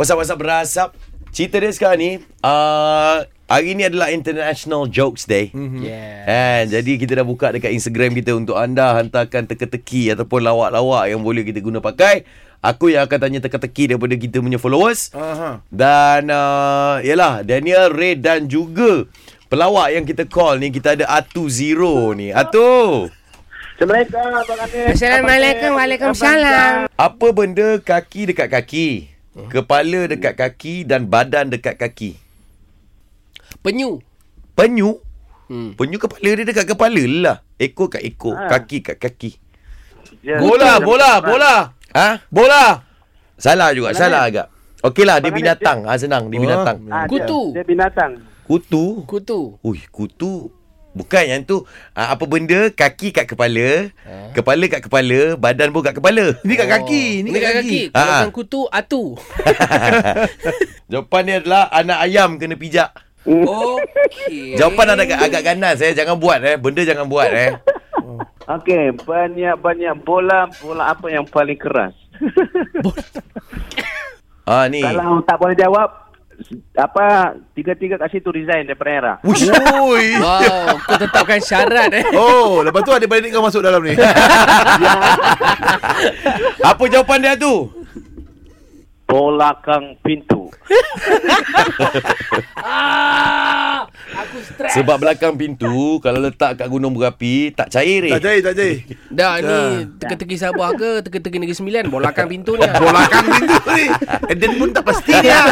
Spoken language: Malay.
WhatsApp-WhatsApp berasap. Cerita dia sekarang ni, uh, hari ni adalah International Jokes Day. Mhm. Yeah. Kan, jadi kita dah buka dekat Instagram kita untuk anda hantarkan teka-teki ataupun lawak-lawak yang boleh kita guna pakai. Aku yang akan tanya teka-teki daripada kita punya followers. Aha. Dan uh, yalah Daniel, Ray dan juga pelawak yang kita call ni kita ada Atu Zero ni. Atu. Assalamualaikum Abang. Assalamualaikum. Waalaikumsalam. Apa benda kaki dekat kaki? Kepala dekat kaki dan badan dekat kaki. Penyu. Penyu? Hmm. Penyu kepala dia dekat kepala lah. Ekor kat ekor, Ha. kaki kat kaki. Ya, Bola, betul. bola, bola. Ha? Bola. Salah juga, salah agak. Okeylah, dia binatang. Ha, senang, dia Oh. binatang. Dia- Kutu. Dia binatang. Kutu. Kutu. Ui, kutu. Bukan yang tu. Ah, apa benda kaki kat kepala, kepala kat kepala, badan pun kat kepala. Ni kat kaki, ni Ni kat kat kaki. kaki. Kalau bukan kutu, atu. Jawapan dia adalah anak ayam kena pijak. Okey. Jawapan agak agak ganas eh. Jangan buat eh. Benda jangan buat eh. Okey, banyak-banyak bola, bola apa yang paling keras? Ah ni. Kalau tak boleh jawab, apa tiga-tiga kat situ resign daripada era. Ui. Wow, kau tetapkan syarat eh. Oh, lepas tu adik-beradik kau masuk dalam ni. Apa jawapan dia tu? Belakang pintu. Ah, aku stres. Sebab belakang pintu kalau letak kat gunung berapi tak cair eh. tak jahit, tak jahit. Dah ni teka-teki Sabah ke teka-teki Negeri Sembilan Belakang pintu ni Belakang pintu ni. Eden pun tak pasti dia.